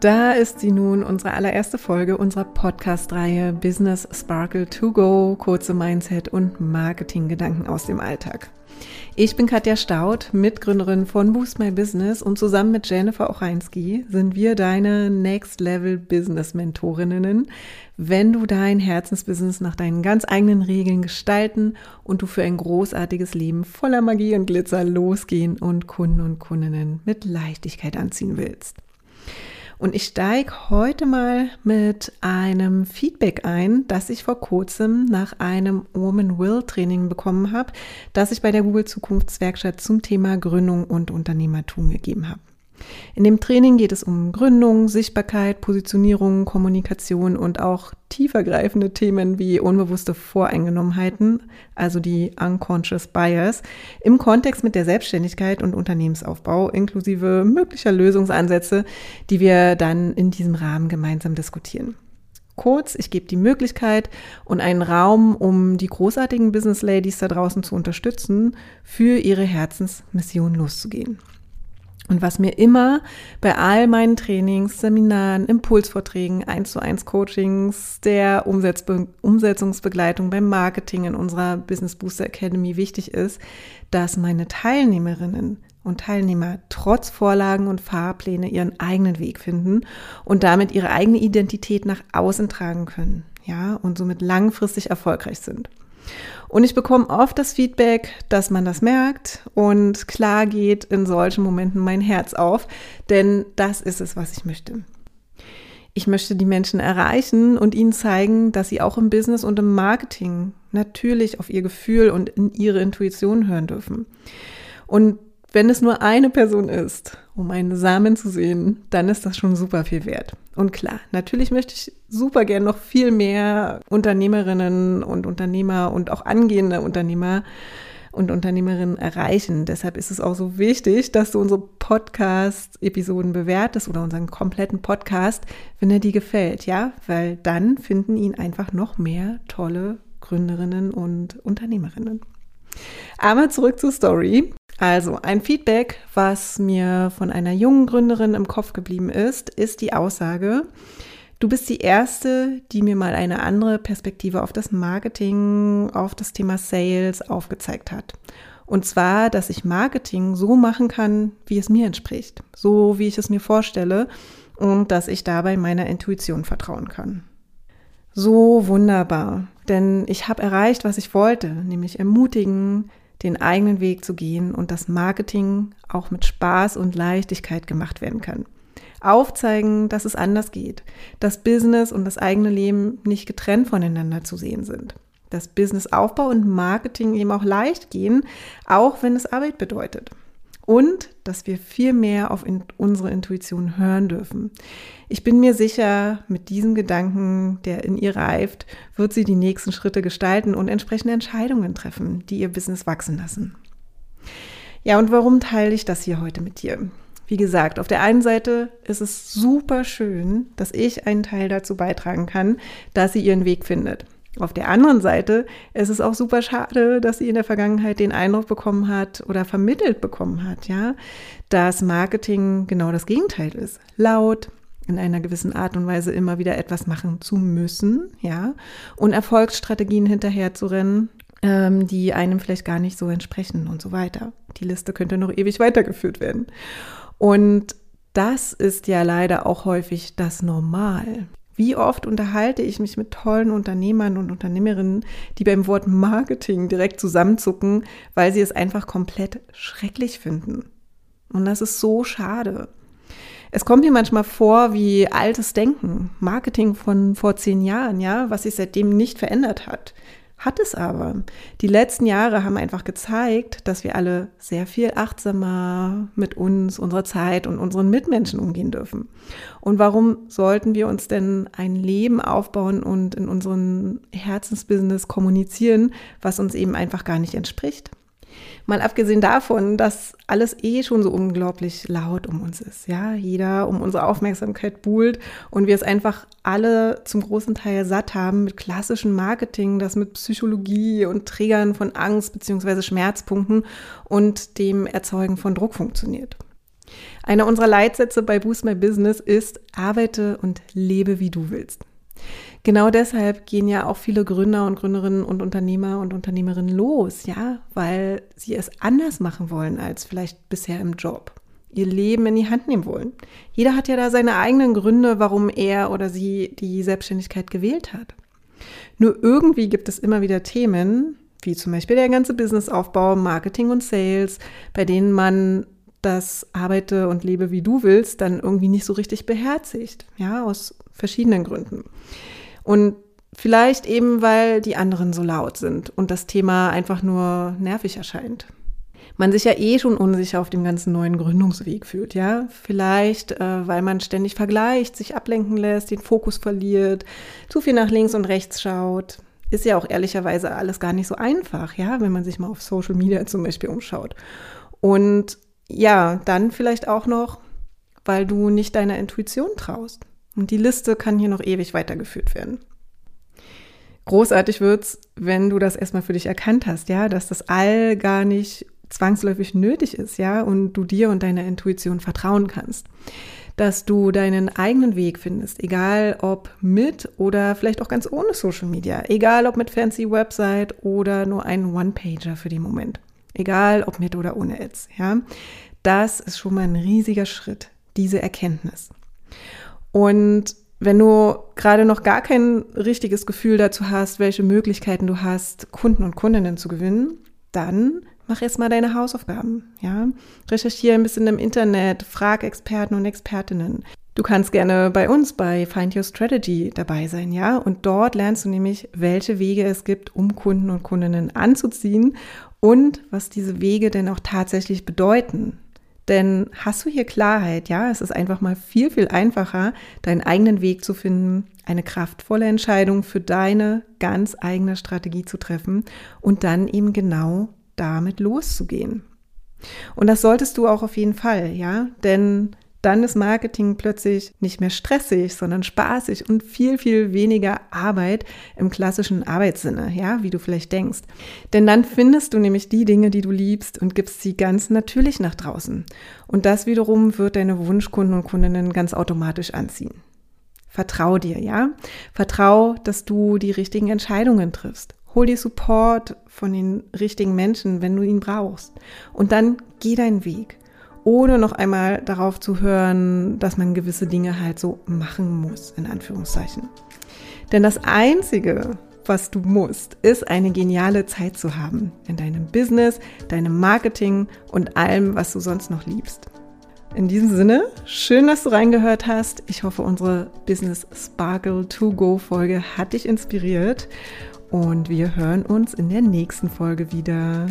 Da ist sie nun, unsere allererste Folge unserer Podcast-Reihe Business Sparkle to Go, kurze Mindset und Marketing-Gedanken aus dem Alltag. Ich bin Katja Staud, Mitgründerin von Boost My Business und zusammen mit Jennifer Ocheinski sind wir deine Next Level Business Mentorinnen, wenn du dein Herzensbusiness nach deinen ganz eigenen Regeln gestalten und du für ein großartiges Leben voller Magie und Glitzer losgehen und Kunden und Kundinnen mit Leichtigkeit anziehen willst. Und ich steige heute mal mit einem Feedback ein, das ich vor kurzem nach einem Woman Will Training bekommen habe, das ich bei der Google Zukunftswerkstatt zum Thema Gründung und Unternehmertum gegeben habe. In dem Training geht es um Gründung, Sichtbarkeit, Positionierung, Kommunikation und auch tiefergreifende Themen wie unbewusste Voreingenommenheiten, also die Unconscious Bias, im Kontext mit der Selbstständigkeit und Unternehmensaufbau, inklusive möglicher Lösungsansätze, die wir dann in diesem Rahmen gemeinsam diskutieren. Kurz, ich gebe die Möglichkeit und einen Raum, um die großartigen Business Ladies da draußen zu unterstützen, für ihre Herzensmission loszugehen. Und was mir immer bei all meinen Trainings, Seminaren, Impulsvorträgen, 1 zu 1 Coachings, der Umsetzbe Umsetzungsbegleitung beim Marketing in unserer Business Booster Academy wichtig ist, dass meine Teilnehmerinnen und Teilnehmer trotz Vorlagen und Fahrpläne ihren eigenen Weg finden und damit ihre eigene Identität nach außen tragen können, ja, und somit langfristig erfolgreich sind. Und ich bekomme oft das Feedback, dass man das merkt und klar geht in solchen Momenten mein Herz auf, denn das ist es, was ich möchte. Ich möchte die Menschen erreichen und ihnen zeigen, dass sie auch im Business und im Marketing natürlich auf ihr Gefühl und in ihre Intuition hören dürfen. Und wenn es nur eine Person ist, um einen Samen zu sehen, dann ist das schon super viel wert. Und klar, natürlich möchte ich super gern noch viel mehr Unternehmerinnen und Unternehmer und auch angehende Unternehmer und Unternehmerinnen erreichen. Deshalb ist es auch so wichtig, dass du unsere Podcast-Episoden bewertest oder unseren kompletten Podcast, wenn er dir gefällt, ja, weil dann finden ihn einfach noch mehr tolle Gründerinnen und Unternehmerinnen. Aber zurück zur Story. Also ein Feedback, was mir von einer jungen Gründerin im Kopf geblieben ist, ist die Aussage, du bist die Erste, die mir mal eine andere Perspektive auf das Marketing, auf das Thema Sales aufgezeigt hat. Und zwar, dass ich Marketing so machen kann, wie es mir entspricht, so wie ich es mir vorstelle und dass ich dabei meiner Intuition vertrauen kann. So wunderbar, denn ich habe erreicht, was ich wollte, nämlich ermutigen, den eigenen Weg zu gehen und das Marketing auch mit Spaß und Leichtigkeit gemacht werden kann. Aufzeigen, dass es anders geht, dass Business und das eigene Leben nicht getrennt voneinander zu sehen sind. Dass Businessaufbau und Marketing eben auch leicht gehen, auch wenn es Arbeit bedeutet und dass wir viel mehr auf in unsere Intuition hören dürfen. Ich bin mir sicher, mit diesem Gedanken, der in ihr reift, wird sie die nächsten Schritte gestalten und entsprechende Entscheidungen treffen, die ihr Business wachsen lassen. Ja, und warum teile ich das hier heute mit dir? Wie gesagt, auf der einen Seite ist es super schön, dass ich einen Teil dazu beitragen kann, dass sie ihren Weg findet. Auf der anderen Seite ist es auch super schade, dass sie in der Vergangenheit den Eindruck bekommen hat oder vermittelt bekommen hat, ja, dass Marketing genau das Gegenteil ist. Laut, in einer gewissen Art und Weise immer wieder etwas machen zu müssen, ja, und Erfolgsstrategien hinterher zu rennen, ähm, die einem vielleicht gar nicht so entsprechen und so weiter. Die Liste könnte noch ewig weitergeführt werden. Und das ist ja leider auch häufig das Normal. Wie oft unterhalte ich mich mit tollen Unternehmern und Unternehmerinnen, die beim Wort Marketing direkt zusammenzucken, weil sie es einfach komplett schrecklich finden. Und das ist so schade. Es kommt mir manchmal vor wie altes Denken, Marketing von vor zehn Jahren, ja, was sich seitdem nicht verändert hat. Hat es aber. Die letzten Jahre haben einfach gezeigt, dass wir alle sehr viel achtsamer mit uns, unserer Zeit und unseren Mitmenschen umgehen dürfen. Und warum sollten wir uns denn ein Leben aufbauen und in unserem Herzensbusiness kommunizieren, was uns eben einfach gar nicht entspricht? Mal abgesehen davon, dass alles eh schon so unglaublich laut um uns ist. Ja, jeder um unsere Aufmerksamkeit buhlt und wir es einfach alle zum großen Teil satt haben mit klassischem Marketing, das mit Psychologie und Trägern von Angst bzw. Schmerzpunkten und dem Erzeugen von Druck funktioniert. Einer unserer Leitsätze bei Boost My Business ist, arbeite und lebe, wie du willst. Genau deshalb gehen ja auch viele Gründer und Gründerinnen und Unternehmer und Unternehmerinnen los, ja, weil sie es anders machen wollen als vielleicht bisher im Job. Ihr Leben in die Hand nehmen wollen. Jeder hat ja da seine eigenen Gründe, warum er oder sie die Selbstständigkeit gewählt hat. Nur irgendwie gibt es immer wieder Themen, wie zum Beispiel der ganze Businessaufbau, Marketing und Sales, bei denen man das Arbeite und Lebe wie du willst, dann irgendwie nicht so richtig beherzigt, ja, aus verschiedenen Gründen. Und vielleicht eben, weil die anderen so laut sind und das Thema einfach nur nervig erscheint. Man sich ja eh schon unsicher auf dem ganzen neuen Gründungsweg fühlt, ja. Vielleicht, äh, weil man ständig vergleicht, sich ablenken lässt, den Fokus verliert, zu viel nach links und rechts schaut. Ist ja auch ehrlicherweise alles gar nicht so einfach, ja, wenn man sich mal auf Social Media zum Beispiel umschaut. Und ja, dann vielleicht auch noch, weil du nicht deiner Intuition traust. Und die Liste kann hier noch ewig weitergeführt werden. Großartig wird's, wenn du das erstmal für dich erkannt hast, ja, dass das all gar nicht zwangsläufig nötig ist, ja, und du dir und deiner Intuition vertrauen kannst. Dass du deinen eigenen Weg findest, egal ob mit oder vielleicht auch ganz ohne Social Media, egal ob mit fancy Website oder nur ein One-Pager für den Moment. Egal ob mit oder ohne Ads, ja. Das ist schon mal ein riesiger Schritt, diese Erkenntnis. Und wenn du gerade noch gar kein richtiges Gefühl dazu hast, welche Möglichkeiten du hast, Kunden und Kundinnen zu gewinnen, dann mach erstmal deine Hausaufgaben, ja. Recherchiere ein bisschen im Internet, frag Experten und Expertinnen. Du kannst gerne bei uns bei Find Your Strategy dabei sein, ja? Und dort lernst du nämlich, welche Wege es gibt, um Kunden und Kundinnen anzuziehen und was diese Wege denn auch tatsächlich bedeuten. Denn hast du hier Klarheit, ja, es ist einfach mal viel, viel einfacher, deinen eigenen Weg zu finden, eine kraftvolle Entscheidung für deine ganz eigene Strategie zu treffen und dann eben genau damit loszugehen. Und das solltest du auch auf jeden Fall, ja, denn dann ist Marketing plötzlich nicht mehr stressig, sondern spaßig und viel, viel weniger Arbeit im klassischen Arbeitssinne, ja, wie du vielleicht denkst. Denn dann findest du nämlich die Dinge, die du liebst und gibst sie ganz natürlich nach draußen. Und das wiederum wird deine Wunschkunden und Kundinnen ganz automatisch anziehen. Vertrau dir, ja? Vertrau, dass du die richtigen Entscheidungen triffst. Hol dir Support von den richtigen Menschen, wenn du ihn brauchst. Und dann geh deinen Weg ohne noch einmal darauf zu hören, dass man gewisse Dinge halt so machen muss, in Anführungszeichen. Denn das Einzige, was du musst, ist eine geniale Zeit zu haben in deinem Business, deinem Marketing und allem, was du sonst noch liebst. In diesem Sinne, schön, dass du reingehört hast. Ich hoffe, unsere Business Sparkle to Go Folge hat dich inspiriert und wir hören uns in der nächsten Folge wieder.